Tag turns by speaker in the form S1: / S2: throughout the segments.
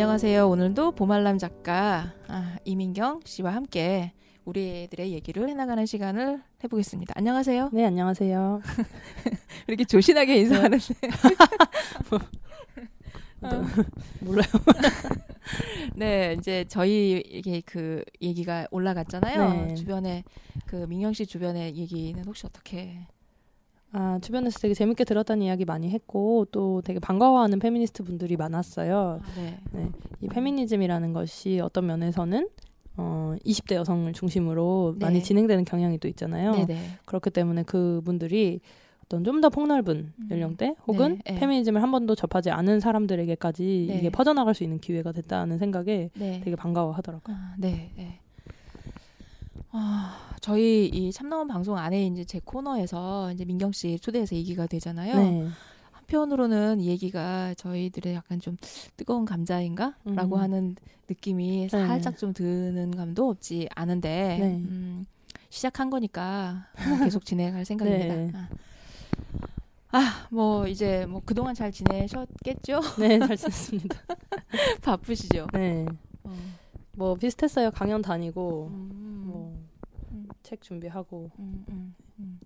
S1: 안녕하세요. 오늘도 보말람 작가 아, 이민경 씨와 함께 우리들의 얘기를 해나가는 시간을 해보겠습니다. 안녕하세요.
S2: 네, 안녕하세요.
S1: 이렇게 조신하게 인사하는데
S2: 네. 몰라요.
S1: 네, 이제 저희 이게 그 얘기가 올라갔잖아요.
S2: 네.
S1: 주변에 그 민경 씨 주변의 얘기는 혹시 어떻게?
S2: 아, 주변에서 되게 재밌게 들었다는 이야기 많이 했고 또 되게 반가워하는 페미니스트 분들이 많았어요.
S1: 아, 네.
S2: 네, 이 페미니즘이라는 것이 어떤 면에서는 어, 20대 여성을 중심으로
S1: 네.
S2: 많이 진행되는 경향이 또 있잖아요.
S1: 네네.
S2: 그렇기 때문에 그분들이 어떤 좀 더 폭넓은
S1: 음.
S2: 연령대 혹은
S1: 네, 네.
S2: 페미니즘을 한 번도 접하지 않은 사람들에게까지
S1: 네.
S2: 이게 퍼져나갈 수 있는 기회가 됐다는 생각에
S1: 네.
S2: 되게 반가워하더라고요.
S1: 아, 네, 네. 아, 저희 이 참나원 방송 안에 이제 제 코너에서 이제 민경 씨 초대해서 얘기가 되잖아요.
S2: 네.
S1: 한편으로는 이 얘기가 저희들의 약간 좀 뜨거운 감자인가라고
S2: 음.
S1: 하는 느낌이
S2: 네.
S1: 살짝 좀 드는 감도 없지 않은데
S2: 네.
S1: 음, 시작한 거니까 계속 진행할 생각입니다.
S2: 네.
S1: 아. 아, 뭐 이제 뭐 그동안 잘 지내셨겠죠?
S2: 네, 잘 지냈습니다.
S1: 바쁘시죠?
S2: 네.
S1: 어.
S2: 뭐 비슷했어요. 강연 다니고
S1: 음.
S2: 책 준비하고
S1: 음, 음, 음.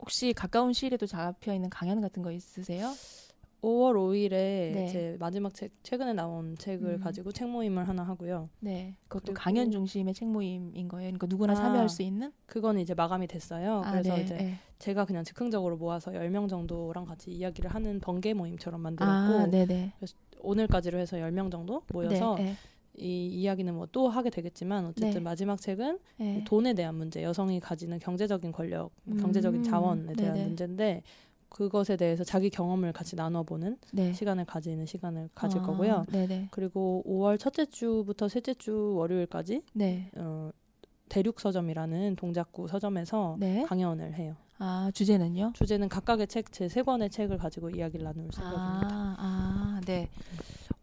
S1: 혹시 가까운 시일에도 잡혀 있는 강연 같은 거 있으세요?
S2: 5월 5일에
S1: 네.
S2: 제 마지막 책 최근에 나온 책을
S1: 음.
S2: 가지고 책 모임을 하나 하고요.
S1: 네, 그것도 강연 중심의 책 모임인 거예요. 그러니까 누구나
S2: 아,
S1: 참여할 수 있는?
S2: 그거는 이제 마감이 됐어요.
S1: 아,
S2: 그래서
S1: 네,
S2: 이제
S1: 네.
S2: 제가 그냥 즉흥적으로 모아서 10명 정도랑 같이 이야기를 하는 번개 모임처럼 만들었고
S1: 아, 네, 네.
S2: 오늘까지로 해서 10명 정도 모여서
S1: 네,
S2: 이 이야기는 뭐 또 하게 되겠지만 어쨌든
S1: 네.
S2: 마지막 책은
S1: 네.
S2: 돈에 대한 문제, 여성이 가지는 경제적인 권력,
S1: 음,
S2: 경제적인 자원에 대한
S1: 네네.
S2: 문제인데 그것에 대해서 자기 경험을 같이 나눠보는
S1: 네.
S2: 시간을 가지는 시간을 가질
S1: 아,
S2: 거고요.
S1: 네네.
S2: 그리고 5월 첫째 주부터 셋째 주 월요일까지
S1: 네.
S2: 어, 대륙 서점이라는 동작구 서점에서
S1: 네.
S2: 강연을 해요.
S1: 아 주제는요?
S2: 주제는 각각의 책 제 세 권의 책을 가지고 이야기를 나눌 생각입니다.
S1: 아, 아, 네.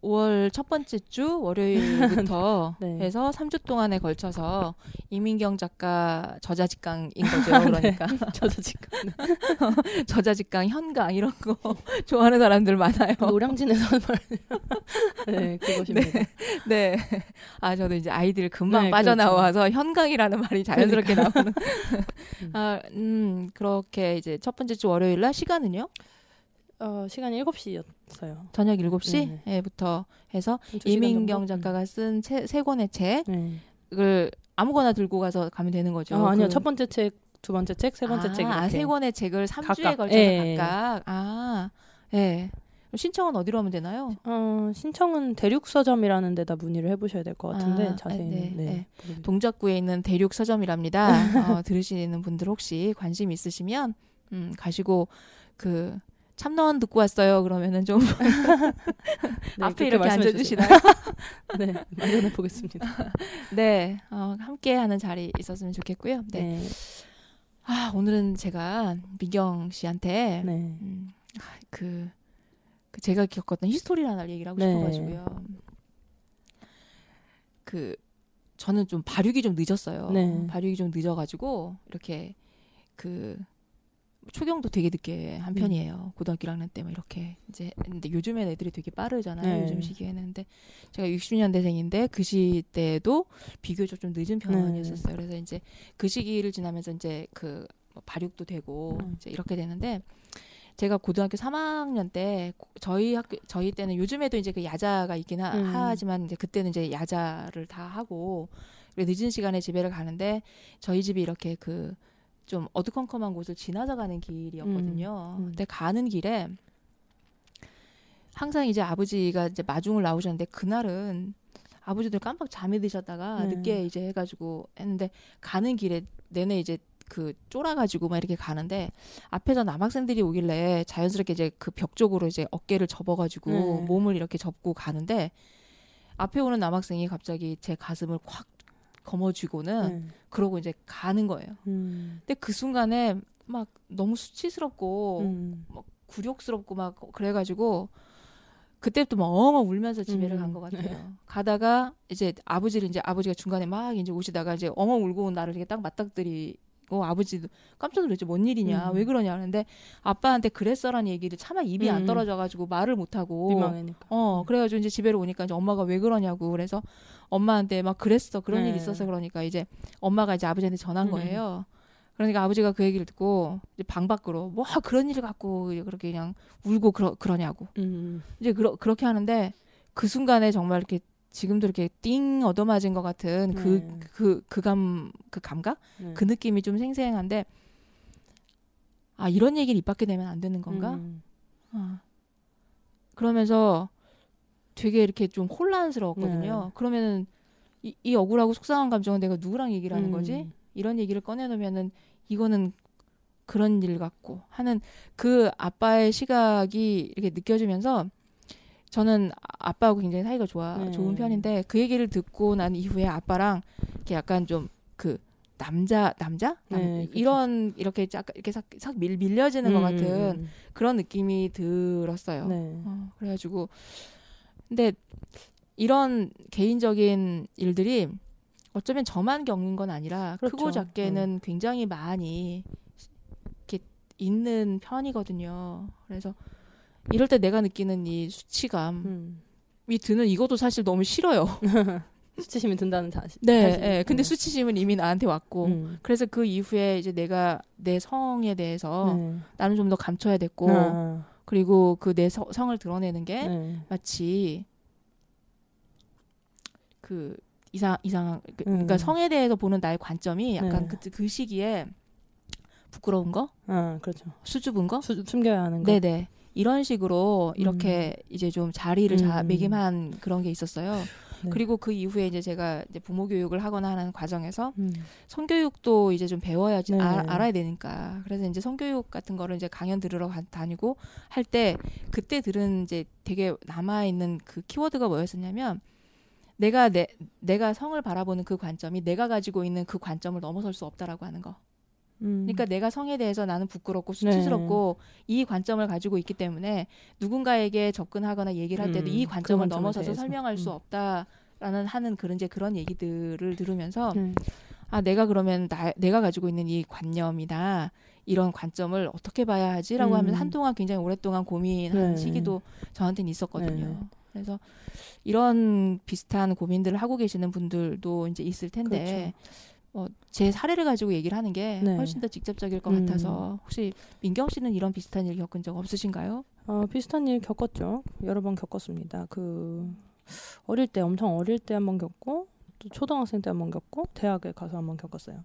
S1: 5월 첫 번째 주 월요일부터
S2: 네.
S1: 해서 3주 동안에 걸쳐서 이민경 작가 저자 직강인 거죠. 그러니까
S2: 저도 지금
S1: 저자 직강, 현강 이런 거 좋아하는 사람들 많아요.
S2: 노량진에서 말. 네, 그것입니다.
S1: 네. 아, 저도 이제 아이들 금방
S2: 네,
S1: 빠져나와서 현강이라는 말이 자연스럽게
S2: 그러니까.
S1: 나오는. 아, 음, 그 렇게 이제 첫 번째 주 월요일 날 시간은요?
S2: 어, 시간이 7시였어요.
S1: 저녁 7시부터 해서 이민경 작가가 쓴 세 권의
S2: 네.
S1: 책을 아무거나 들고 가서 가면 되는 거죠.
S2: 아, 아니요.
S1: 그-
S2: 첫 번째 책, 두 번째 책, 세 번째
S1: 아,
S2: 책 이렇게.
S1: 아, 세 권의 책을 3주에
S2: 각각.
S1: 걸쳐서
S2: 예, 예.
S1: 각각. 아, 예. 신청은 어디로 하면 되나요?
S2: 어, 신청은 대륙서점이라는 데다 문의를 해보셔야 될 것 같은데
S1: 아,
S2: 자세히는
S1: 네,
S2: 네.
S1: 네.
S2: 모르겠네요.
S1: 동작구에 있는 대륙 서점이랍니다. 어, 들으시는 분들 혹시 관심 있으시면 음, 가시고 그 참나원 듣고 왔어요. 그러면은 좀
S2: 네,
S1: 앞에 이렇게 앉아주시나요?
S2: 네, 마련해 보겠습니다.
S1: 네, 어, 함께하는 자리 있었으면 좋겠고요. 네.
S2: 네,
S1: 아 오늘은 제가 민경 씨한테
S2: 네,
S1: 음, 아, 그, 그 제가 겪었던 히스토리라는 얘기를 하고
S2: 네.
S1: 싶어가지고요. 그 저는 좀 발육이 좀 늦었어요.
S2: 네.
S1: 발육이 좀 늦어가지고 이렇게 그 초경도 되게 늦게 한
S2: 음.
S1: 편이에요. 고등학교 1학년 때 막 이렇게 이제 근데 요즘엔 애들이 되게 빠르잖아요.
S2: 네.
S1: 요즘 시기에는 근데 제가 60년대생인데 그 시대에도 비교적 좀 늦은 편이었어요. 그래서 이제 그 시기를 지나면서 이제 그뭐 발육도 되고
S2: 음.
S1: 이제 이렇게 되는데 제가 고등학교 3학년 때 고- 저희 학교 저희 때는 요즘에도 이제 그 야자가 있긴 하,
S2: 음.
S1: 하지만 이제 그때는 이제 야자를 다 하고 늦은 시간에 집에를 가는데 저희 집이 이렇게 그 좀 어두컴컴한 곳을 지나서 가는 길이었거든요.
S2: 음, 음.
S1: 근데 가는 길에 항상 이제 아버지가 이제 마중을 나오셨는데 그날은 아버지들 깜빡 잠이 드셨다가
S2: 네.
S1: 늦게 이제 해가지고 했는데 가는 길에 내내 이제 그 쫄아가지고 막 이렇게 가는데 앞에서 남학생들이 오길래 자연스럽게 이제 그 벽 쪽으로 이제 어깨를 접어가지고
S2: 네.
S1: 몸을 이렇게 접고 가는데 앞에 오는 남학생이 갑자기 제 가슴을 확 거머쥐고는
S2: 네.
S1: 그러고 이제 가는 거예요.
S2: 음,
S1: 근데 그 순간에 막 너무 수치스럽고
S2: 음,
S1: 굴욕스럽고 막 그래가지고 그때부터 막 엉엉 울면서 집에를
S2: 음.
S1: 간것 같아요. 가다가 이제 아버지를 이제 아버지가 중간에 막 이제 오시다가 이제 엉엉 울고 온 나를 이렇게 딱 맞닥뜨리 고 아버지도 깜짝 놀랐죠. 뭔 일이냐,
S2: 음.
S1: 왜 그러냐 하는데 아빠한테 그랬어라는 얘기를 차마 입이 안
S2: 음.
S1: 떨어져가지고 말을 못 하고
S2: 민망하니까.
S1: 어, 그래가지고 이제 집에로 오니까 이제 엄마가 왜 그러냐고 그래서 엄마한테 막 그랬어 그런
S2: 네.
S1: 일이 있어서 그러니까 이제 엄마가 이제 아버지한테 전한
S2: 음.
S1: 거예요. 그러니까 아버지가 그 얘기를 듣고 이제 방 밖으로 뭐 그런 일을 갖고 그렇게 그냥 울고 그러, 그러냐고
S2: 음,
S1: 이제 그러, 그렇게 하는데 그 순간에 정말 이렇게 지금도 이렇게 띵 얻어맞은 것 같은 그
S2: 네.
S1: 그 그 감 그 감각
S2: 네.
S1: 그 느낌이 좀 생생한데 아 이런 얘기를 입 밖에 내면 안 되는 건가?
S2: 음,
S1: 어. 그러면서 되게 이렇게 좀 혼란스러웠거든요.
S2: 네.
S1: 그러면은 이, 이 억울하고 속상한 감정은 내가 누구랑 얘기를 하는
S2: 음,
S1: 거지? 이런 얘기를 꺼내놓으면은 이거는 그런 일 같고 하는 그 아빠의 시각이 이렇게 느껴지면서 저는 아- 아빠하고 굉장히 사이가 좋아
S2: 네.
S1: 좋은 편인데 그 얘기를 듣고 난 이후에 아빠랑 이렇게 약간 좀 그 남자 남자 남-
S2: 네.
S1: 이런 이렇게 짝 이렇게 싹, 싹 밀, 밀려지는 것
S2: 음,
S1: 같은
S2: 음,
S1: 그런 느낌이 들었어요.
S2: 네.
S1: 어, 그래가지고 근데 이런 개인적인 일들이 어쩌면 저만 겪는 건 아니라
S2: 그렇죠.
S1: 크고 작게는 굉장히 많이 이렇게 있는 편이거든요. 그래서 이럴 때 내가 느끼는 이 수치감이
S2: 음.
S1: 드는 이것도 사실 너무 싫어요.
S2: 수치심이 든다는 자신.
S1: 네,
S2: 사실.
S1: 예. 근데
S2: 네.
S1: 수치심은 이미 나한테 왔고,
S2: 음.
S1: 그래서 그 이후에 이제 내가 내 성에 대해서
S2: 네.
S1: 나는 좀 더 감춰야 됐고,
S2: 아,
S1: 그리고 그 내 성을 드러내는 게
S2: 네.
S1: 마치 그 이상 이상 그,
S2: 음.
S1: 그러니까 성에 대해서 보는 나의 관점이 약간
S2: 네.
S1: 그, 그 시기에 부끄러운 거,
S2: 아, 그렇죠.
S1: 수줍은 거,
S2: 수, 숨겨야 하는 거.
S1: 네네 이런 식으로 이렇게 이제 좀 자리를 자,
S2: 음.
S1: 매김한 그런 게 있었어요.
S2: 네.
S1: 그리고 그 이후에 이제 제가 이제 부모 교육을 하거나 하는 과정에서
S2: 음.
S1: 성교육도 이제 좀 배워야지
S2: 네.
S1: 알, 알아야 되니까 그래서 이제 성교육 같은 거를 이제 강연 들으러 가, 다니고 할 때 그때 들은 이제 되게 남아 있는 그 키워드가 뭐였었냐면 내가 내 내가 성을 바라보는 그 관점이 내가 가지고 있는 그 관점을 넘어설 수 없다라고 하는 거.
S2: 음.
S1: 그러니까 내가 성에 대해서 나는 부끄럽고 수치스럽고 이 관점을 가지고 있기 때문에 누군가에게 접근하거나 얘기를 할 때도
S2: 음, 이그
S1: 관점을
S2: 관점에
S1: 넘어서서
S2: 대해서.
S1: 설명할 수
S2: 음.
S1: 없다라는 하는 그런 이제 그런 얘기들을 들으면서
S2: 네.
S1: 아 내가 그러면 나 내가 가지고 있는 이 관념이나 이런 관점을 어떻게 봐야 하지라고
S2: 음.
S1: 하면서 한동안 굉장히 오랫동안 고민한
S2: 네.
S1: 시기도 저한테는 있었거든요.
S2: 네.
S1: 그래서 이런 비슷한 고민들을 하고 계시는 분들도 이제 있을 텐데 어, 제 사례를 가지고 얘기를 하는 게.
S2: 네.
S1: 훨씬 더 직접적일 것
S2: 음.
S1: 같아서 혹시 민경 씨는 이런 비슷한 일 겪은 적 없으신가요?
S2: 어, 비슷한 일 겪었죠. 여러 번 겪었습니다. 그 어릴 때 엄청 어릴 때 한 번 겪고 또 초등학생 때 한 번 겪고 대학에 가서 한 번 겪었어요.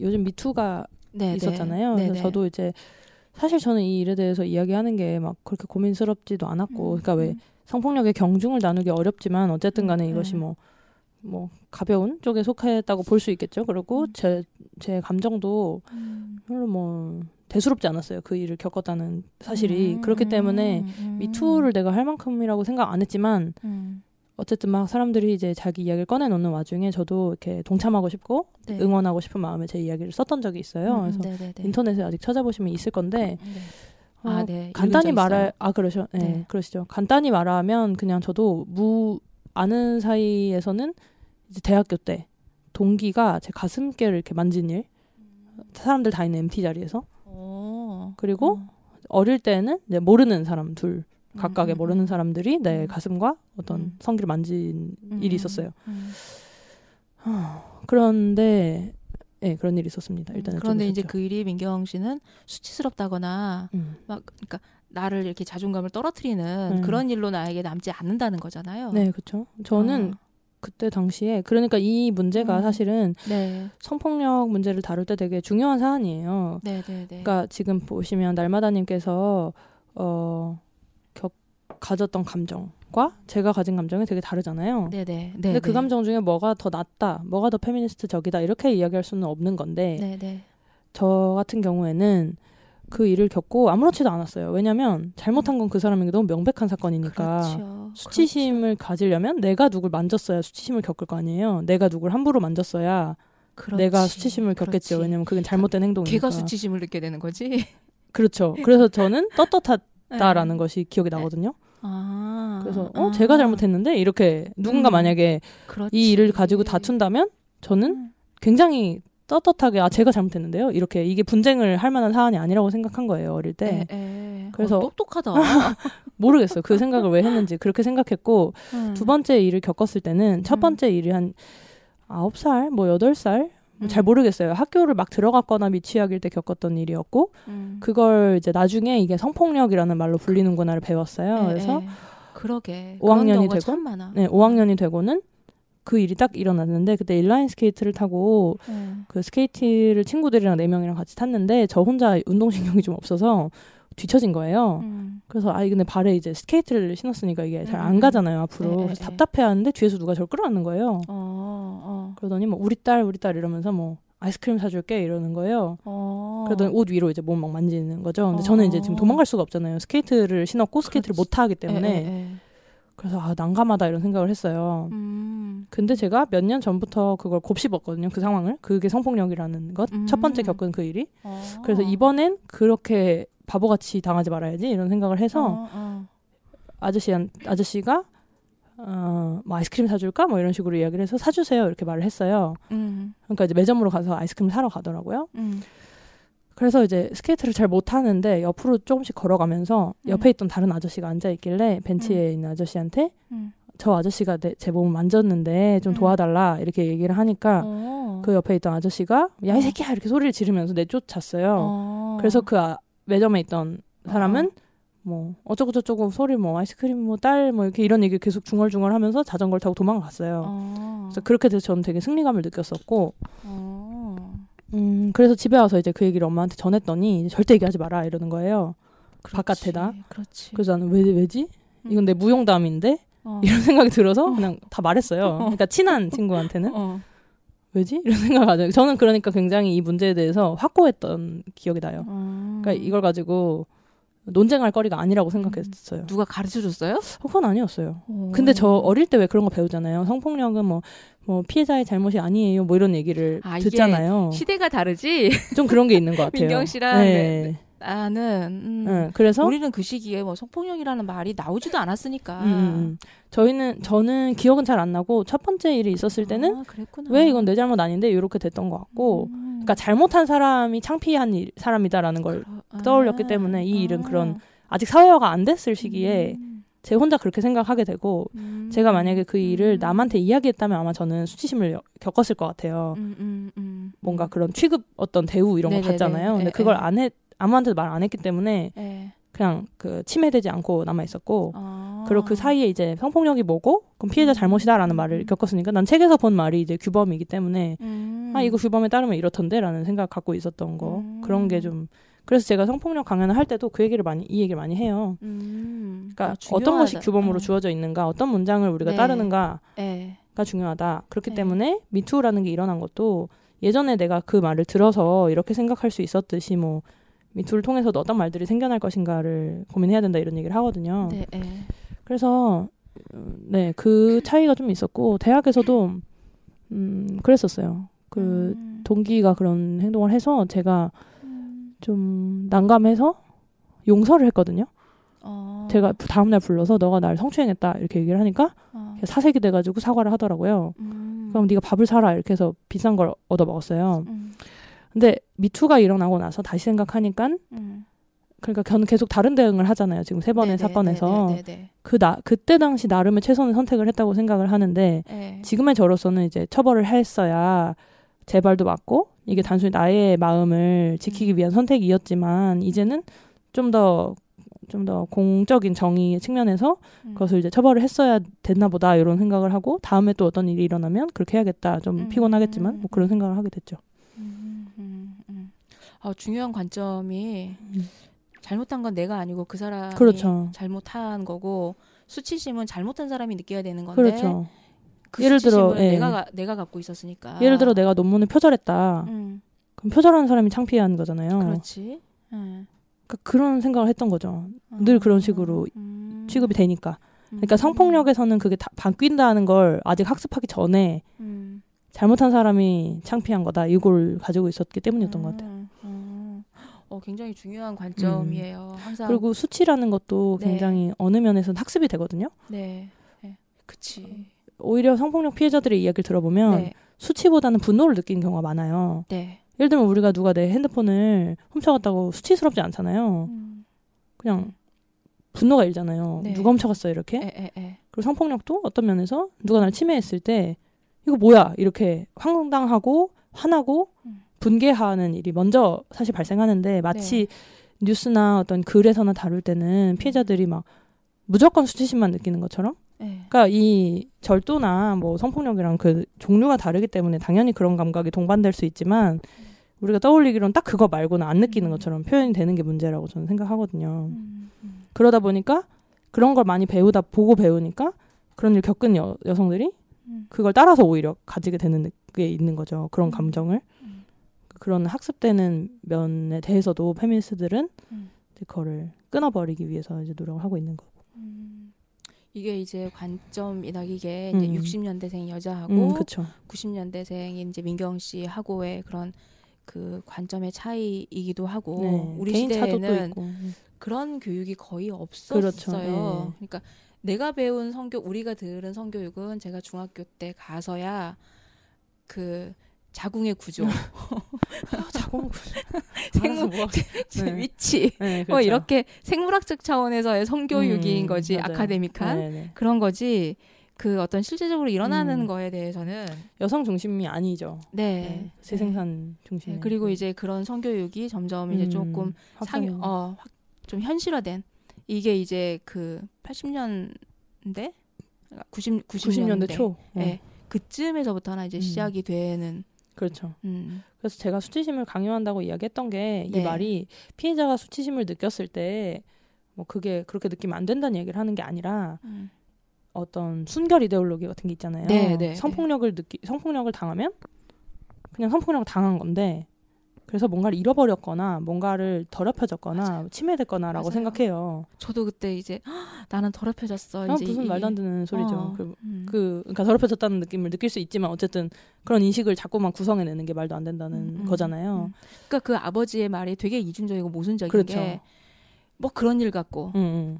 S2: 요즘 미투가
S1: 네,
S2: 있었잖아요.
S1: 네,
S2: 그래서
S1: 네.
S2: 저도 이제 사실 저는 이 일에 대해서 이야기하는 게 막 그렇게 고민스럽지도 않았고, 그러니까 왜
S1: 음.
S2: 성폭력의 경중을 나누기 어렵지만 어쨌든 간에
S1: 음,
S2: 이것이
S1: 음.
S2: 뭐, 뭐 가벼운 쪽에 속했다고 볼 수 있겠죠. 그리고
S1: 음.
S2: 제, 제 감정도
S1: 음.
S2: 별로 뭐 대수롭지 않았어요. 그 일을 겪었다는 사실이.
S1: 음,
S2: 그렇기 때문에
S1: 음, 음,
S2: 미투를 내가 할 만큼이라고 생각 안 했지만
S1: 음.
S2: 어쨌든 막 사람들이 이제 자기 이야기를 꺼내놓는 와중에 저도 이렇게 동참하고 싶고
S1: 네.
S2: 응원하고 싶은 마음에 제 이야기를 썼던 적이 있어요.
S1: 음,
S2: 그래서
S1: 네, 네, 네.
S2: 인터넷에 아직 찾아보시면 있을 건데
S1: 네.
S2: 어,
S1: 아, 네.
S2: 간단히
S1: 있어요.
S2: 아 그러셔 네,
S1: 네.
S2: 그러시죠 간단히 말하면 그냥 저도 무 아는 사이에서는 이제 대학교 때 동기가 제 가슴께를 이렇게 만진 일 사람들 다 있는 MT 자리에서
S1: 오.
S2: 그리고
S1: 어.
S2: 어릴 때는 이제 모르는 사람 둘 각각의
S1: 음, 음,
S2: 모르는 사람들이 내
S1: 음.
S2: 가슴과 어떤
S1: 음.
S2: 성기를 만진
S1: 음,
S2: 일이
S1: 음,
S2: 있었어요
S1: 음.
S2: 그런데 예 그런 일이 있었습니다 일단은
S1: 그런데
S2: 좀
S1: 이제
S2: 무섭죠.
S1: 그 일이 민경 씨는 수치스럽다거나
S2: 음.
S1: 막 그러니까 나를 이렇게 자존감을 떨어뜨리는
S2: 음.
S1: 그런 일로 나에게 남지 않는다는 거잖아요.
S2: 네 그렇죠 저는
S1: 아,
S2: 그때 당시에 그러니까 이 문제가
S1: 음.
S2: 사실은
S1: 네,
S2: 성폭력 문제를 다룰 때 되게 중요한 사안이에요.
S1: 네, 네, 네.
S2: 그러니까 지금 보시면 날마다님께서 어 겪, 가졌던 감정과 제가 가진 감정이 되게 다르잖아요.
S1: 네, 네, 네.
S2: 근데 그
S1: 네.
S2: 감정 중에 뭐가 더 낫다, 뭐가 더 페미니스트적이다 이렇게 이야기할 수는 없는 건데. 저 같은 경우에는 그 일을 겪고 아무렇지도 않았어요. 왜냐하면 잘못한 건 그 사람에게 너무 명백한 사건이니까
S1: 그렇죠.
S2: 수치심을 가지려면 내가 누굴 만졌어야 수치심을 겪을 거 아니에요. 내가 누굴 함부로 만졌어야
S1: 그렇지.
S2: 내가 수치심을 겪겠죠. 왜냐면 그건 잘못된 행동이니까.
S1: 걔가 수치심을 느끼게 되는 거지.
S2: 그렇죠. 그래서 저는 떳떳하다라는
S1: 네.
S2: 것이 기억이 나거든요.
S1: 아,
S2: 그래서 어
S1: 아,
S2: 제가 잘못했는데 이렇게 누군가
S1: 음,
S2: 만약에
S1: 그렇지.
S2: 이 일을 가지고 다툰다면 저는
S1: 음.
S2: 굉장히 떳떳하게 아 제가 잘못했는데요. 이렇게 이게 분쟁을 할 만한 사안이 아니라고 생각한 거예요 어릴 때.
S1: 에, 에.
S2: 그래서-
S1: 어, 똑똑하다.
S2: 모르겠어요. 그 생각을 왜 했는지 그렇게 생각했고
S1: 음.
S2: 두 번째 일을 겪었을 때는 첫
S1: 음.
S2: 번째 일이 한 아홉 살, 뭐 여덟 살,
S1: 음.
S2: 잘 모르겠어요. 학교를 막 들어갔거나 미취학일 때 겪었던 일이었고
S1: 음.
S2: 그걸 이제 나중에 이게 성폭력이라는 말로 불리는구나를 배웠어요.
S1: 에,
S2: 그래서
S1: 에. 그러게.
S2: 5학년이
S1: 그런 경우가
S2: 되고. 네, 5학년이 되고는 그 일이 딱 일어났는데 그때 인라인 스케이트를 타고
S1: 음.
S2: 그 스케이트를 친구들이랑 네 명이랑 같이 탔는데 저 혼자 운동신경이 좀 없어서 뒤처진 거예요.
S1: 음.
S2: 그래서 아 근데 발에 이제 스케이트를 신었으니까 이게 잘안
S1: 음.
S2: 가잖아요 앞으로.
S1: 네,
S2: 그래서
S1: 네, 네.
S2: 답답해하는데 뒤에서 누가 저를 끌어안는 거예요.
S1: 어, 어,
S2: 그러더니 뭐 우리 딸 우리 딸 이러면서 뭐 아이스크림 사줄게 이러는 거예요.
S1: 어.
S2: 그러더니 옷 위로 이제 몸 막 만지는 거죠. 근데 저는 이제 지금
S1: 어.
S2: 도망갈 수가 없잖아요. 스케이트를 신었고 스케이트를
S1: 그렇지.
S2: 못 타기
S1: 에,
S2: 때문에
S1: 에, 에.
S2: 그래서 아 난감하다 이런 생각을 했어요.
S1: 음.
S2: 근데 제가 몇 년 전부터 그걸 곱씹었거든요. 그 상황을. 그게 성폭력이라는 것.
S1: 음.
S2: 첫 번째 겪은 그 일이.
S1: 어.
S2: 그래서 이번엔 그렇게 바보같이 당하지 말아야지 이런 생각을 해서
S1: 어, 어.
S2: 아저씨 아저씨가 어, 뭐 아이스크림 사줄까 뭐 이런 식으로 이야기를 해서 사주세요 이렇게 말을 했어요.
S1: 음.
S2: 그러니까 이제 매점으로 가서 아이스크림 사러 가더라고요.
S1: 음.
S2: 그래서 이제 스케이트를 잘 못하는데 옆으로 조금씩 걸어가면서
S1: 음.
S2: 옆에 있던 다른 아저씨가 앉아 있길래 벤치에 있는 아저씨한테
S1: 음.
S2: 저 아저씨가 내, 제 몸을 만졌는데 좀
S1: 음.
S2: 도와달라 이렇게 얘기를 하니까
S1: 어.
S2: 그 옆에 있던 아저씨가 야이
S1: 어.
S2: 새끼야 이렇게 소리를 지르면서 내쫓았어요.
S1: 어.
S2: 그래서 그 아- 매점에 있던 사람은 뭐 어쩌고 저쩌고 소리 뭐 아이스크림 뭐딸뭐 이렇게 이런 얘기 계속 중얼중얼하면서 자전거를 타고 도망갔어요.
S1: 어.
S2: 그래서 그렇게 돼서 저는 되게 승리감을 느꼈었고,
S1: 어.
S2: 음 그래서 집에 와서 이제 그 얘기를 엄마한테 전했더니 절대 얘기하지 마라 이러는 거예요.
S1: 그렇지.
S2: 바깥에다.
S1: 그렇지.
S2: 그래서 나는 왜 왜지? 이건 내 무용담인데
S1: 어.
S2: 이런 생각이 들어서
S1: 어.
S2: 그냥 다 말했어요. 그러니까 친한 친구한테는
S1: 어.
S2: 왜지? 이런 생각을 가지고 저는 그러니까 굉장히 이 문제에 대해서 확고했던 기억이 나요.
S1: 음.
S2: 그러니까 이걸 가지고 논쟁할 거리가 아니라고 생각했어요.
S1: 누가 가르쳐 줬어요?
S2: 그건 아니었어요. 근데 저 어릴 때 왜 그런 거 배우잖아요. 성폭력은 뭐, 뭐 피해자의 잘못이 아니에요. 뭐 이런 얘기를
S1: 아,
S2: 듣잖아요.
S1: 시대가 다르지.
S2: 좀 그런 게 있는 것 같아요.
S1: 민경 씨랑
S2: 네.
S1: 나는 음,
S2: 네, 그래서
S1: 우리는 그 시기에 뭐 성폭력이라는 말이 나오지도 않았으니까.
S2: 음, 음. 저희는 저는 기억은 잘 안 나고 첫 번째 일이 있었을 때는
S1: 아.
S2: 왜 이건 내 잘못 아닌데 이렇게 됐던 것 같고
S1: 음.
S2: 그러니까 잘못한 사람이 창피한 일, 사람이다라는 걸
S1: 그러-
S2: 떠올렸기
S1: 아,
S2: 때문에 이 일은
S1: 아.
S2: 그런 아직 사회화가 안 됐을 시기에
S1: 음.
S2: 제 혼자 그렇게 생각하게 되고
S1: 음.
S2: 제가 만약에 그 일을
S1: 음.
S2: 남한테 이야기했다면 아마 저는 수치심을 여- 겪었을 것 같아요.
S1: 음, 음, 음.
S2: 뭔가 그런 취급 어떤 대우 이런 거
S1: 네네네.
S2: 받잖아요. 근데
S1: 예,
S2: 그걸
S1: 예.
S2: 안 했, 아무한테도 말 안 했기 때문에
S1: 예.
S2: 그냥 그 침해되지 않고 남아 있었고
S1: 아.
S2: 그리고 그 사이에 이제 성폭력이 뭐고 그럼 피해자
S1: 음.
S2: 잘못이다라는 말을
S1: 음.
S2: 겪었으니까 난 책에서 본 말이 이제 규범이기 때문에
S1: 음.
S2: 아 이거 규범에 따르면 이렇던데라는 생각 갖고 있었던 거
S1: 음.
S2: 그런 게 좀 그래서 제가 성폭력 강연을 할 때도 그 얘기를 많이 이 얘기를 많이 해요.
S1: 음.
S2: 그러니까
S1: 아,
S2: 어떤 것이. 규범으로
S1: 어.
S2: 주어져 있는가, 어떤 문장을 우리가
S1: 네.
S2: 따르는가가
S1: 예.
S2: 중요하다. 그렇기
S1: 네.
S2: 때문에 미투라는 게 일어난 것도 예전에 내가 그 말을 들어서 이렇게 생각할 수 있었듯이 뭐 미투를 통해서도 어떤 말들이 생겨날 것인가를 고민해야 된다 이런 얘기를 하거든요.
S1: 네. 예.
S2: 그래서 음, 네, 그 차이가 좀 있었고 대학에서도 음, 그랬었어요. 그
S1: 음.
S2: 동기가 그런 행동을 해서 제가
S1: 음.
S2: 좀 난감해서 용서를 했거든요.
S1: 어.
S2: 제가 다음날 불러서 너가 날 성추행했다 이렇게 얘기를 하니까
S1: 어.
S2: 사색이 돼가지고 사과를 하더라고요.
S1: 음.
S2: 그럼 네가 밥을 사라 이렇게 해서 비싼 걸 얻어 먹었어요.
S1: 음.
S2: 근데 미투가 일어나고 나서 다시 생각하니까
S1: 음.
S2: 그러니까 저는 계속 다른 대응을 하잖아요. 지금 세 번의
S1: 네네,
S2: 사건에서
S1: 네네네.
S2: 그나 그때 당시 나름의 최선의 선택을 했다고 생각을 하는데
S1: 예.
S2: 지금의 저로서는 이제 처벌을 했어야 재발도 맞고 이게 단순히 나의 마음을 지키기 위한 선택이었지만 이제는 좀 더 좀 더 공적인 정의 측면에서
S1: 음.
S2: 그것을 이제 처벌을 했어야 됐나 보다 이런 생각을 하고 다음에 또 어떤 일이 일어나면 그렇게 해야겠다 좀
S1: 음.
S2: 피곤하겠지만 뭐 그런 생각을 하게 됐죠.
S1: 음, 음, 음. 아, 중요한 관점이
S2: 음.
S1: 잘못한 건 내가 아니고 그 사람이
S2: 그렇죠.
S1: 잘못한 거고 수치심은 잘못한 사람이 느껴야 되는 건데
S2: 그렇죠.
S1: 그
S2: 예를 들어, 예.
S1: 내가 가- 내가 갖고 있었으니까
S2: 예를 들어 내가 논문을 표절했다.
S1: 음,
S2: 그럼 표절하는 사람이 창피한 거잖아요.
S1: 그렇지 예.
S2: 그러니까 그런 생각을 했던 거죠. 늘 그런
S1: 음,
S2: 식으로
S1: 음,
S2: 취급이 되니까. 그러니까
S1: 음,
S2: 성폭력에서는 그게 다 바뀐다는 걸 아직 학습하기 전에
S1: 음,
S2: 잘못한 사람이 창피한 거다 이걸 가지고 있었기 때문이었던 것 같아요.
S1: 음, 음. 어, 굉장히 중요한 관점이에요. 항상
S2: 그리고 수치라는 것도
S1: 네.
S2: 굉장히 어느 면에서는 학습이 되거든요.
S1: 네, 네. 그치.
S2: 오히려 성폭력 피해자들의 이야기를 들어보면
S1: 네,
S2: 수치보다는 분노를 느끼는 경우가 많아요.
S1: 네.
S2: 예를 들면 우리가 누가 내 핸드폰을 훔쳐갔다고 수치스럽지 않잖아요.
S1: 음,
S2: 그냥 분노가 일잖아요.
S1: 네.
S2: 누가 훔쳐갔어 이렇게.
S1: 에, 에, 에.
S2: 그리고 성폭력도 어떤 면에서 누가 날 침해했을 때 이거 뭐야 이렇게 황당하고 화나고
S1: 음.
S2: 분개하는 일이 먼저 사실 발생하는데 마치 뉴스나 어떤 글에서나 다룰 때는 피해자들이 막 무조건 수치심만 느끼는 것처럼
S1: 네.
S2: 그러니까 이 절도나 뭐 성폭력이랑 그 종류가 다르기 때문에 당연히 그런 감각이 동반될 수 있지만 우리가 떠올리기로는 딱 그거 말고는 안 느끼는
S1: 음.
S2: 것처럼 표현이 되는 게 문제라고 저는 생각하거든요.
S1: 음, 음.
S2: 그러다 보니까 그런 걸 많이 배우다 보고 배우니까 그런 일 겪은 여, 여성들이
S1: 음.
S2: 그걸 따라서 오히려 가지게 되는 게 있는 거죠. 그런
S1: 음.
S2: 감정을
S1: 음.
S2: 그런 학습되는 면에 대해서도 페미니스트들은
S1: 음.
S2: 그거를 끊어버리기 위해서 이제 노력을 하고 있는 거고.
S1: 음. 이게 이제 관점이다 이게
S2: 음.
S1: 이제 60년대생 여자하고
S2: 음, 그렇죠.
S1: 90년대생인 이제 민경 씨하고의 그런 그 관점의 차이이기도 하고
S2: 네.
S1: 우리 시대에는.
S2: 음.
S1: 그런 교육이 거의 없었어요.
S2: 그렇죠. 네.
S1: 그러니까 내가 배운 성교 우리가 들은 성교육은 제가 중학교 때 가서야 그 자궁의 구조,
S2: 아, 자궁
S1: 생물
S2: 뭐. 네.
S1: 위치
S2: 네,
S1: 뭐
S2: 그렇죠.
S1: 이렇게 생물학적 차원에서의 성교육인
S2: 음,
S1: 거지
S2: 맞아요.
S1: 아카데믹한
S2: 네, 네.
S1: 그런 거지 그 어떤 실제적으로 일어나는
S2: 음.
S1: 거에 대해서는
S2: 여성 중심이 아니죠.
S1: 네,
S2: 네. 재생산 중심.
S1: 네, 그리고 이제 그런 성교육이 점점 이제 조금 상, 어, 확- 좀 현실화된 이게 이제 그 80년대 90
S2: 90년대
S1: 90년대
S2: 초. 어,
S1: 예. 그쯤에서부터나 이제
S2: 음.
S1: 시작이 되는
S2: 그렇죠.
S1: 음.
S2: 그래서 제가 수치심을 강요한다고 이야기했던 게이
S1: 네.
S2: 말이 피해자가 수치심을 느꼈을 때 뭐 그게 그렇게 느끼면 안 된다는 얘기를 하는 게 아니라
S1: 음.
S2: 어떤 순결 이데올로기 같은 게 있잖아요.
S1: 네, 네,
S2: 성폭력을 느끼 성폭력을 당하면 그냥 성폭력을 당한 건데 그래서 뭔가를 잃어버렸거나 뭔가를 더럽혀졌거나 침해됐거나라고
S1: 맞아요.
S2: 생각해요.
S1: 저도 그때 이제 "헉, 나는 더럽혀졌어.
S2: 아, 무슨
S1: 이게-
S2: 말도 안 되는 소리죠.
S1: 어,
S2: 그,
S1: 음.
S2: 그 그러니까 더럽혀졌다는 느낌을 느낄 수 있지만 어쨌든 그런 인식을 자꾸만 구성해내는 게 말도 안 된다는
S1: 음, 음,
S2: 거잖아요.
S1: 음. 그러니까 그 아버지의 말이 되게 이중적이고 모순적인
S2: 그렇죠.
S1: 게뭐 그런 일 같고
S2: 음, 음.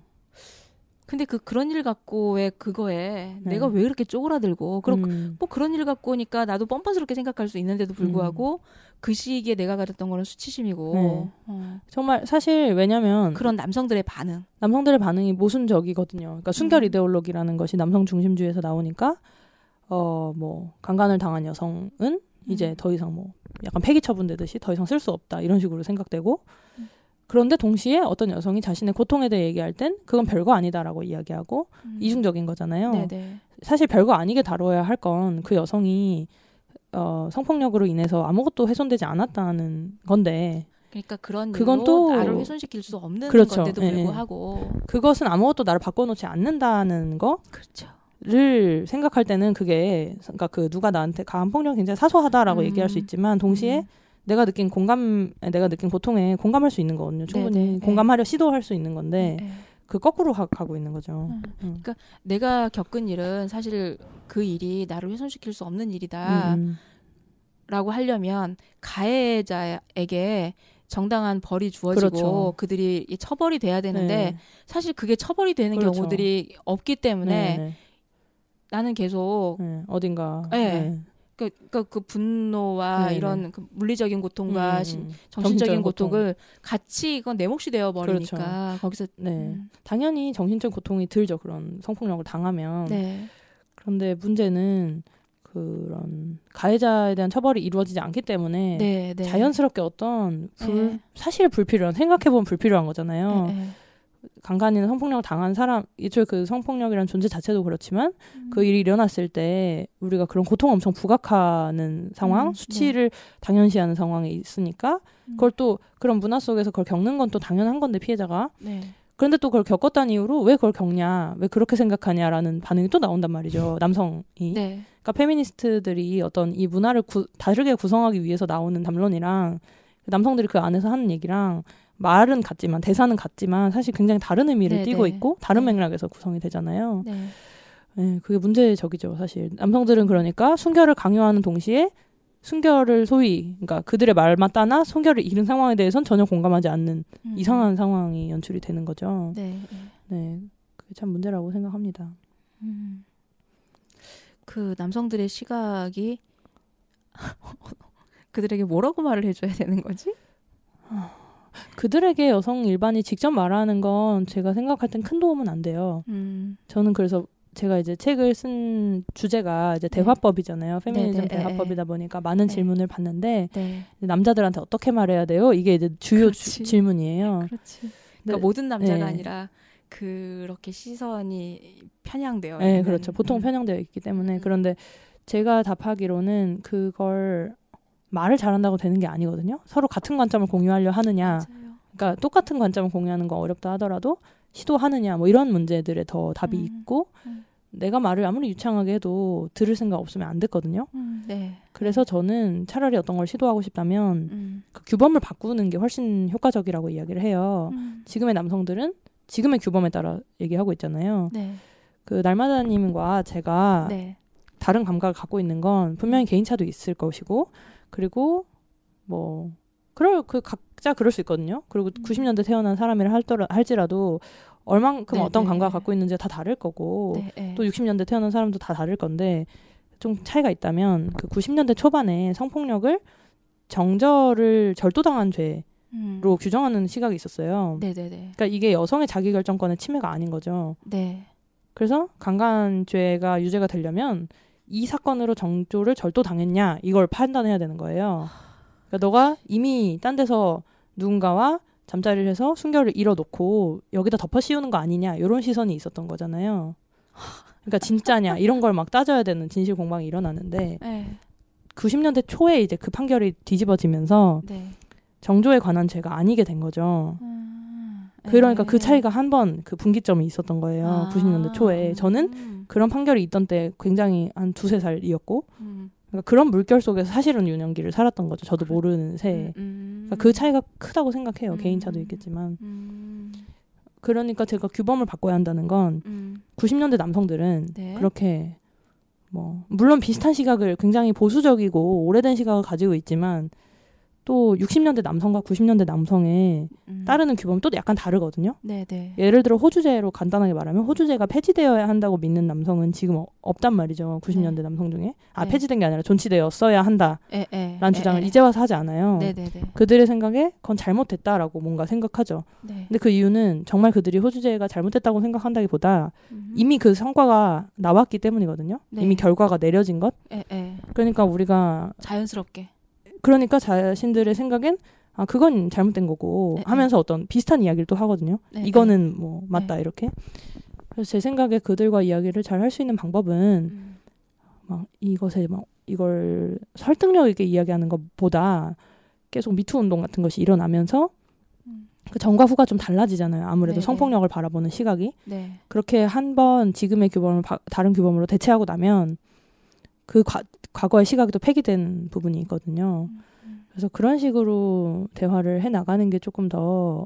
S1: 근데 그 그런 일 갖고의 그거에
S2: 네.
S1: 내가 왜 이렇게 쪼그라들고 그럼
S2: 음.
S1: 뭐 그런 일 갖고니까 나도 뻔뻔스럽게 생각할 수 있는데도 불구하고 그 시기에 내가 가졌던 거는 수치심이고
S2: 네.
S1: 어,
S2: 정말 사실 왜냐면
S1: 그런 남성들의 반응
S2: 남성들의 반응이 모순적이거든요. 그러니까 순결
S1: 음.
S2: 이데올로기라는 것이 남성 중심주의에서 나오니까 어 뭐 강간을 당한 여성은 이제
S1: 음.
S2: 더 이상 뭐 약간 폐기 처분되듯이 더 이상 쓸 수 없다 이런 식으로 생각되고
S1: 음.
S2: 그런데 동시에 어떤 여성이 자신의 고통에 대해 얘기할 땐 그건 별거 아니다라고 이야기하고
S1: 음.
S2: 이중적인 거잖아요.
S1: 네네
S2: 사실 별거 아니게 다뤄야 할 건 그 여성이 어, 성폭력으로 인해서 아무것도 훼손되지 않았다는 건데
S1: 그러니까 그런
S2: 그건 또-
S1: 나를 훼손시킬 수 없는
S2: 그렇죠.
S1: 건데도
S2: 예, 예.
S1: 불구하고
S2: 그것은 아무것도 나를 바꿔놓지 않는다는 거
S1: 그렇죠
S2: 를 생각할 때는 그게 그러니까 그 누가 나한테 가한 폭력 굉장히 사소하다라고
S1: 음.
S2: 얘기할 수 있지만 동시에
S1: 음.
S2: 내가 느낀 공감 내가 느낀 고통에 공감할 수 있는 거거든요. 충분히
S1: 네, 네,
S2: 공감하려 시도할 수 있는 건데
S1: 네.
S2: 그 거꾸로 가, 고 있는 거죠.
S1: 음.
S2: 음.
S1: 내가 겪은 일은 사실 그 일이 나를 훼손시킬 수 없는 일이다라고
S2: 음,
S1: 하려면 가해자에게 정당한 벌이 주어지고
S2: 그렇죠.
S1: 그들이이 처벌이 돼야 되는데
S2: 네.
S1: 사실 그게 처벌이 되는
S2: 그렇죠.
S1: 경우들이 없기 때문에
S2: 네, 네,
S1: 나는 계속
S2: 네. 어딘가
S1: 네.
S2: 네.
S1: 그, 그, 그 분노와
S2: 네, 네.
S1: 이런 그 물리적인 고통과
S2: 음,
S1: 신-
S2: 음.
S1: 정신적인
S2: 정신적인 고통.
S1: 고통을 같이 이건 내 몫이 되어 버리니까 거기서
S2: 네.
S1: 음,
S2: 당연히 정신적 고통이 들죠. 그런 성폭력을 당하면.
S1: 네.
S2: 그런데 문제는 그런 가해자에 대한 처벌이 이루어지지 않기 때문에
S1: 네, 네.
S2: 자연스럽게 어떤 불,
S1: 네.
S2: 사실 불필요한 생각해보면 불필요한 거잖아요.
S1: 네, 네.
S2: 강간이나 성폭력을 당한 사람, 애초에 그 성폭력이라는 존재 자체도 그렇지만
S1: 음.
S2: 그 일이 일어났을 때 우리가 그런 고통 엄청 부각하는 상황,
S1: 음,
S2: 수치를 당연시하는 상황에 있으니까
S1: 음.
S2: 그걸 또 그런 문화 속에서 그걸 겪는 건 또 당연한 건데 피해자가
S1: 네.
S2: 그런데 또 그걸 겪었다는 이유로 왜 그걸 겪냐, 왜 그렇게 생각하냐라는 반응이 또 나온단 말이죠. 남성이.
S1: 네.
S2: 그러니까 페미니스트들이 어떤 이 문화를 구, 다르게 구성하기 위해서 나오는 담론이랑 남성들이 그 안에서 하는 얘기랑 말은 같지만 대사는 같지만 사실 굉장히 다른 의미를
S1: 네,
S2: 띠고
S1: 네.
S2: 있고 다른
S1: 네.
S2: 맥락에서 구성이 되잖아요.
S1: 네.
S2: 네, 그게 문제적이죠, 사실. 남성들은 그러니까 순결을 강요하는 동시에 순결을 소위, 그러니까 그들의 말만 따나 순결을 잃은 상황에 대해서는 전혀 공감하지 않는
S1: 음.
S2: 이상한 상황이 연출이 되는 거죠.
S1: 네. 네.
S2: 네, 그게 참 문제라고 생각합니다.
S1: 음. 그 남성들의 시각이 그들에게 뭐라고 말을 해줘야 되는 거지?
S2: 그들에게 여성 일반이 직접 말하는 건 제가 생각할 땐 큰 도움은 안 돼요.
S1: 음.
S2: 저는 그래서 제가 이제 책을 쓴 주제가 이제
S1: 네.
S2: 대화법이잖아요. 페미니즘
S1: 네, 네,
S2: 대화법이다 보니까 많은
S1: 네.
S2: 질문을 받는데
S1: 네.
S2: 남자들한테 어떻게 말해야 돼요? 이게 이제 주요 주-. 질문이에요.
S1: 그렇지.
S2: 네.
S1: 그러니까 모든 남자가
S2: 네.
S1: 아니라 그렇게 시선이 편향되어
S2: 네. 그렇죠. 보통
S1: 음.
S2: 편향되어 있기 때문에
S1: 음.
S2: 그런데 제가 답하기로는 그걸 말을 잘한다고 되는 게 아니거든요. 서로 같은 관점을 공유하려 하느냐,
S1: 맞아요.
S2: 그러니까 똑같은 관점을 공유하는 건 어렵다 하더라도 시도하느냐, 뭐 이런 문제들에 더 답이
S1: 음.
S2: 있고
S1: 음.
S2: 내가 말을 아무리 유창하게 해도 들을 생각 없으면 안 듣거든요.
S1: 음. 네.
S2: 그래서 저는 차라리 어떤 걸 시도하고 싶다면
S1: 음.
S2: 그 규범을 바꾸는 게 훨씬 효과적이라고 이야기를 해요.
S1: 음.
S2: 지금의 남성들은 지금의 규범에 따라 얘기하고 있잖아요.
S1: 네.
S2: 그 날마다님과 제가
S1: 네.
S2: 다른 감각을 갖고 있는 건 분명히 개인차도 있을 것이고 그리고 뭐 그럴 그 각자 그럴 수 있거든요. 그리고
S1: 음.
S2: 90년대 태어난 사람이라 할더라 할지라도 얼만큼
S1: 네,
S2: 어떤
S1: 네.
S2: 감각을 갖고 있는지 다 다를 거고
S1: 네. 네.
S2: 또 60년대 태어난 사람도 다 다를 건데 좀 차이가 있다면 그 90년대 초반에 성폭력을 정절을 절도당한 죄로
S1: 음.
S2: 규정하는 시각이 있었어요.
S1: 네네네.
S2: 그러니까 이게 여성의 자기결정권의 침해가 아닌 거죠.
S1: 네.
S2: 그래서 강간죄가 유죄가 되려면 이 사건으로 정조를 절도당했냐 이걸 판단해야 되는 거예요. 그러니까 너가 이미 딴 데서 누군가와 잠자리를 해서 순결을 잃어놓고 여기다 덮어 씌우는 거 아니냐 이런 시선이 있었던 거잖아요. 그러니까 진짜냐 이런 걸 막 따져야 되는 진실 공방이 일어나는데
S1: 네.
S2: 90년대 초에 이제 그 판결이 뒤집어지면서
S1: 네.
S2: 정조에 관한 죄가 아니게 된 거죠.
S1: 음.
S2: 그러니까
S1: 네.
S2: 그 차이가 한 번 그 분기점이 있었던 거예요.
S1: 아.
S2: 90년대 초에. 저는
S1: 음.
S2: 그런 판결이 있던 때 굉장히 한 두세 살이었고
S1: 음.
S2: 그러니까 그런 물결 속에서 사실은 유년기를 살았던 거죠. 저도 모르는 새에.
S1: 음.
S2: 그러니까 그 차이가 크다고 생각해요.
S1: 음.
S2: 개인차도 있겠지만.
S1: 음.
S2: 그러니까 제가 규범을 바꿔야 한다는 건
S1: 음.
S2: 90년대 남성들은
S1: 네.
S2: 그렇게 뭐 물론 비슷한 시각을 굉장히 보수적이고 오래된 시각을 가지고 있지만 또 60년대 남성과 90년대 남성의
S1: 음.
S2: 따르는 규범은 또 약간 다르거든요.
S1: 네네.
S2: 예를 들어 호주제로 간단하게 말하면 호주제가 폐지되어야 한다고 믿는 남성은 지금 어- 없단 말이죠. 90년대 남성 중에 아
S1: 네.
S2: 폐지된 게 아니라 존치되었어야 한다라는
S1: 에, 에,
S2: 주장을
S1: 에, 에.
S2: 이제 와서 하지 않아요.
S1: 네네네.
S2: 그들의 생각에 그건 잘못됐다라고 뭔가 생각하죠.
S1: 네.
S2: 근데 그 이유는 정말 그들이 호주제가 잘못됐다고 생각한다기보다
S1: 음.
S2: 이미 그 성과가 나왔기 때문이거든요.
S1: 네.
S2: 이미 결과가 내려진 것. 그러니까 우리가
S1: 자연스럽게.
S2: 그러니까 자신들의 생각엔 아 그건 잘못된 거고
S1: 네,
S2: 하면서 어떤 비슷한 이야기를 또 하거든요.
S1: 네,
S2: 이거는 뭐 맞다 이렇게. 그래서 제 생각에 그들과 이야기를 잘 할 수 있는 방법은
S1: 음.
S2: 막 이것에 막 이걸 설득력 있게 이야기하는 것보다 계속 미투 운동 같은 것이 일어나면서
S1: 음.
S2: 그 전과 후가 좀 달라지잖아요. 아무래도
S1: 네,
S2: 성폭력을 바라보는 시각이
S1: 네.
S2: 그렇게 한 번 지금의 규범을 바- 다른 규범으로 대체하고 나면 그 과, 과거의 시각이 또 폐기된 부분이 있거든요.
S1: 음.
S2: 그래서 그런 식으로 대화를 해 나가는 게 조금 더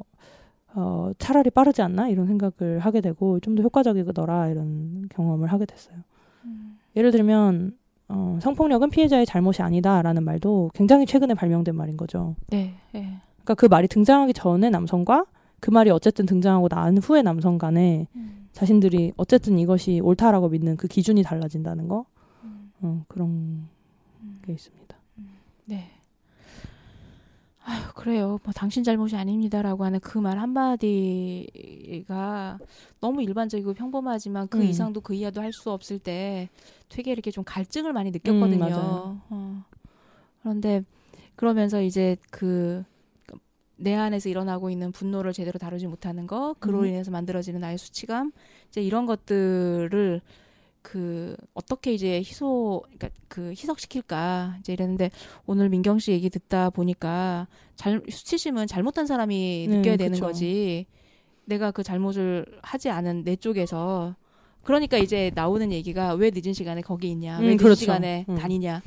S2: 어, 차라리 빠르지 않나 이런 생각을 하게 되고 좀 더 효과적이더라 이런 경험을 하게 됐어요.
S1: 음.
S2: 예를 들면 어, 성폭력은 피해자의 잘못이 아니다라는 말도 굉장히 최근에 발명된 말인 거죠.
S1: 네. 네.
S2: 그러니까 그 말이 등장하기 전에 남성과 그 말이 어쨌든 등장하고 난 후에 남성 간에
S1: 음.
S2: 자신들이 어쨌든 이것이 옳다라고 믿는 그 기준이 달라진다는 거
S1: 음.
S2: 어, 그런
S1: 음.
S2: 게 있습니다.
S1: 네. 아유, 그래요. 뭐 당신 잘못이 아닙니다라고 하는 그 말 한마디가 너무 일반적이고 평범하지만 그
S2: 음.
S1: 이상도 그 이하도 할 수 없을 때 되게 이렇게 좀 갈증을 많이 느꼈거든요.
S2: 음.
S1: 어. 그런데 그러면서 이제 그 내 안에서 일어나고 있는 분노를 제대로 다루지 못하는 거, 그로
S2: 음.
S1: 인해서 만들어지는 나의 수치감, 이제 이런 것들을 그 어떻게 이제 희소, 그러니까 그 희석시킬까 이제 이랬는데 오늘 민경 씨 얘기 듣다 보니까 잘 수치심은 잘못한 사람이
S2: 네,
S1: 느껴야 되는
S2: 그쵸.
S1: 거지. 내가 그 잘못을 하지 않은 내 쪽에서 그러니까 이제 나오는 얘기가 왜 늦은 시간에 거기 있냐, 왜
S2: 음,
S1: 늦은
S2: 그렇죠.
S1: 시간에
S2: 음.
S1: 다니냐.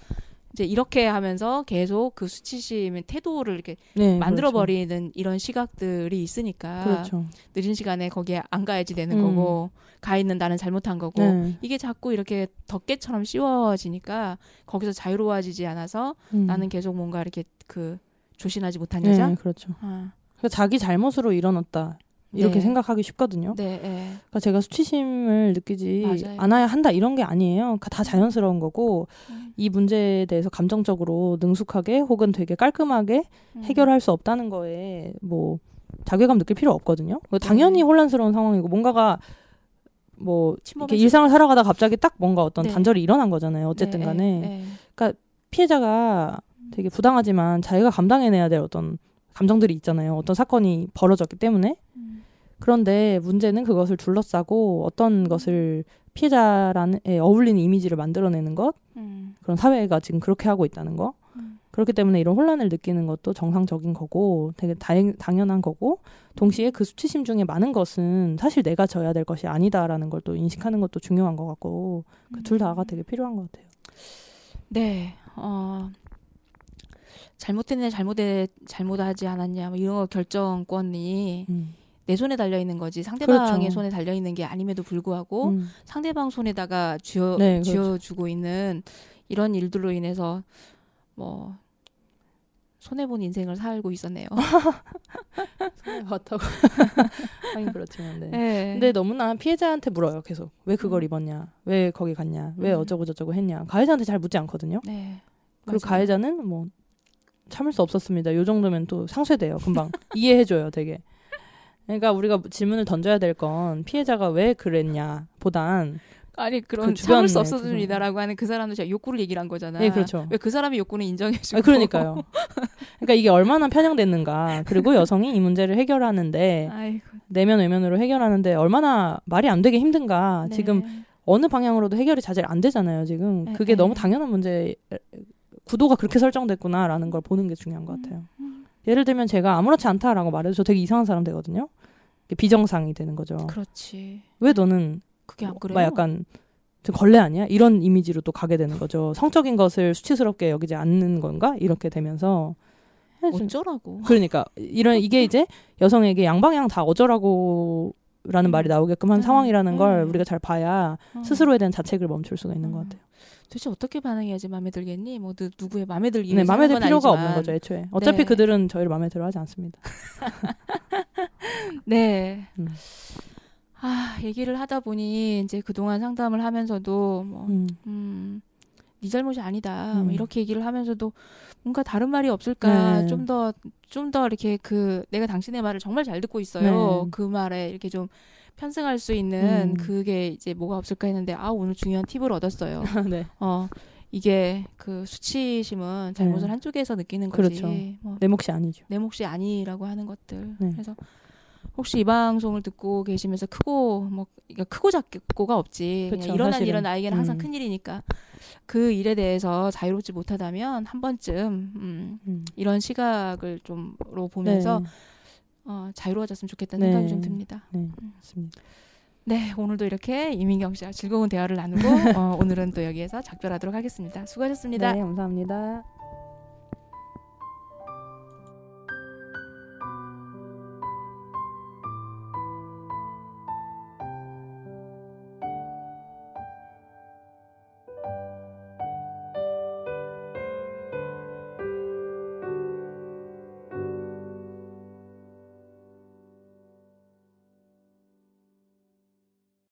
S1: 이제 이렇게 하면서 계속 그 수치심의 태도를 이렇게
S2: 네,
S1: 만들어 버리는 이런 시각들이 있으니까
S2: 그렇죠.
S1: 늦은 시간에 거기에 안 가야지 되는
S2: 음.
S1: 거고 가 있는 나는 잘못한 거고
S2: 네.
S1: 이게 자꾸 이렇게 덮개처럼 씌워지니까 거기서 자유로워지지 않아서
S2: 음.
S1: 나는 계속 뭔가 이렇게 그 조신하지 못한
S2: 네,
S1: 여자.
S2: 그렇죠.
S1: 아,
S2: 그러니까 자기 잘못으로 일어났다 이렇게
S1: 네.
S2: 생각하기 쉽거든요.
S1: 네, 네.
S2: 그러니까 제가 수치심을 느끼지
S1: 맞아요.
S2: 않아야 한다 이런 게 아니에요. 그러니까 다 자연스러운 거고
S1: 음.
S2: 이 문제에 대해서 감정적으로 능숙하게 혹은 되게 깔끔하게
S1: 음.
S2: 해결할 수 없다는 거에 뭐 자괴감 느낄 필요 없거든요. 그거 당연히
S1: 네.
S2: 혼란스러운 상황이고 뭔가가 뭐 이렇게 일상을 살아가다 갑자기 딱 뭔가 어떤
S1: 네.
S2: 단절이 일어난 거잖아요. 어쨌든
S1: 네,
S2: 간에
S1: 네,
S2: 피해자가 되게 부당하지만 자기가 감당해내야 될 어떤 감정들이 있잖아요. 어떤 사건이 벌어졌기 때문에
S1: 음.
S2: 그런데 문제는 그것을 둘러싸고 어떤 것을 피해자라는 에 어울리는 이미지를 만들어내는 것
S1: 음.
S2: 그런 사회가 지금 그렇게 하고 있다는 거
S1: 음.
S2: 그렇기 때문에 이런 혼란을 느끼는 것도 정상적인 거고 되게 다행, 당연한 거고 동시에 그 수치심 중에 많은 것은 사실 내가 져야 될 것이 아니다라는 걸 또 인식하는 것도 중요한 것 같고 그 둘 다가 되게 필요한 것 같아요.
S1: 네. 어. 잘못했냐 잘못해 잘못하지 않았냐 뭐 이런 거 결정권이
S2: 음.
S1: 내 손에 달려 있는 거지 상대방의
S2: 그렇죠.
S1: 손에 달려 있는 게 아님에도 불구하고
S2: 음.
S1: 상대방 손에다가 쥐어
S2: 네, 그렇죠.
S1: 쥐어 주고 있는 이런 일들로 인해서 뭐 손해 본 인생을 살고 있었네요.
S2: 맞다고 하긴 그렇지만 네.
S1: 네.
S2: 근데 너무나 피해자한테 물어요 계속 왜 그걸
S1: 음.
S2: 입었냐 왜 거기 갔냐 왜
S1: 음.
S2: 어쩌고 저쩌고 했냐 가해자한테 잘 묻지 않거든요
S1: 네.
S2: 그리고
S1: 맞아요.
S2: 가해자는 뭐 참을 수 없었습니다 요 정도면 또 상쇄돼요 금방 이해해줘요 되게 그러니까 우리가 질문을 던져야 될 건 피해자가 왜 그랬냐 보단
S1: 아니 그런
S2: 그
S1: 참을 수 없었습니다라고 하는 그 사람도 제가 욕구를 얘기를 한 거잖아.
S2: 네, 그렇죠.
S1: 왜 그 사람의 욕구는 인정해주고.
S2: 아, 그러니까요 그러니까 이게 얼마나 편향됐는가 그리고 여성이 이 문제를 해결하는데
S1: 아이고.
S2: 내면 외면으로 해결하는데 얼마나 말이 안 되게 힘든가
S1: 네.
S2: 지금 어느 방향으로도 해결이 잘 안 되잖아요. 지금
S1: 네,
S2: 그게
S1: 네.
S2: 너무 당연한 문제 구도가 그렇게 설정됐구나라는 걸 보는 게 중요한 것 같아요.
S1: 음.
S2: 예를 들면 제가 아무렇지 않다라고 말해도 저 되게 이상한 사람 되거든요. 비정상이 되는 거죠.
S1: 그렇지.
S2: 왜 너는
S1: 그게 안
S2: 뭐,
S1: 그래요?
S2: 막 약간 저 걸레 아니야? 이런 이미지로 또 가게 되는 거죠. 성적인 것을 수치스럽게 여기지 않는 건가? 이렇게 되면서
S1: 어쩌라고.
S2: 그러니까 이런 이게 이제 여성에게 양방향 다 어쩌라고 라는 말이 나오게끔 한
S1: 음,
S2: 상황이라는 걸
S1: 음.
S2: 우리가 잘 봐야
S1: 어.
S2: 스스로에 대한 자책을 멈출 수가 있는 것
S1: 음.
S2: 같아요.
S1: 도대체 어떻게 반응해야지 마음에 들겠니? 뭐 누, 누구의 마음에 들기
S2: 네, 마음에 들 필요가
S1: 아니지만.
S2: 없는 거죠, 애초에. 어차피
S1: 네.
S2: 그들은 저희를 마음에 들어 하지 않습니다.
S1: 네.
S2: 음.
S1: 아, 얘기를 하다 보니 이제 그동안 상담을 하면서도 뭐
S2: 음.
S1: 음, 네 잘못이 아니다.
S2: 음.
S1: 뭐 이렇게 얘기를 하면서도 뭔가 다른 말이 없을까?
S2: 네.
S1: 좀 더, 좀더 이렇게 그, 내가 당신의 말을 정말 잘 듣고 있어요.
S2: 네.
S1: 그 말에 이렇게 좀 편승할 수 있는
S2: 음.
S1: 그게 이제 뭐가 없을까 했는데, 아, 오늘 중요한 팁을 얻었어요.
S2: 네.
S1: 어, 이게 그 수치심은 잘못을
S2: 네.
S1: 한쪽에서 느끼는 거지.
S2: 그렇죠.
S1: 뭐
S2: 내 몫이 아니죠.
S1: 내 몫이 아니라고 하는 것들.
S2: 네.
S1: 그래서 혹시 이 방송을 듣고 계시면서 크고 뭐 그러니까 크고 작고가 없지.
S2: 그쵸,
S1: 일어난
S2: 사실은.
S1: 일은 나에게는 항상
S2: 음.
S1: 큰 일이니까 그 일에 대해서 자유롭지 못하다면 한 번쯤 음,
S2: 음.
S1: 이런 시각을 좀로 보면서
S2: 네.
S1: 어, 자유로워졌으면 좋겠다는
S2: 네.
S1: 생각이 좀 듭니다.
S2: 네, 맞습니다.
S1: 네, 오늘도 이렇게 이민경 씨와 즐거운 대화를 나누고 어, 오늘은 또 여기에서 작별하도록 하겠습니다. 수고하셨습니다.
S2: 네, 감사합니다.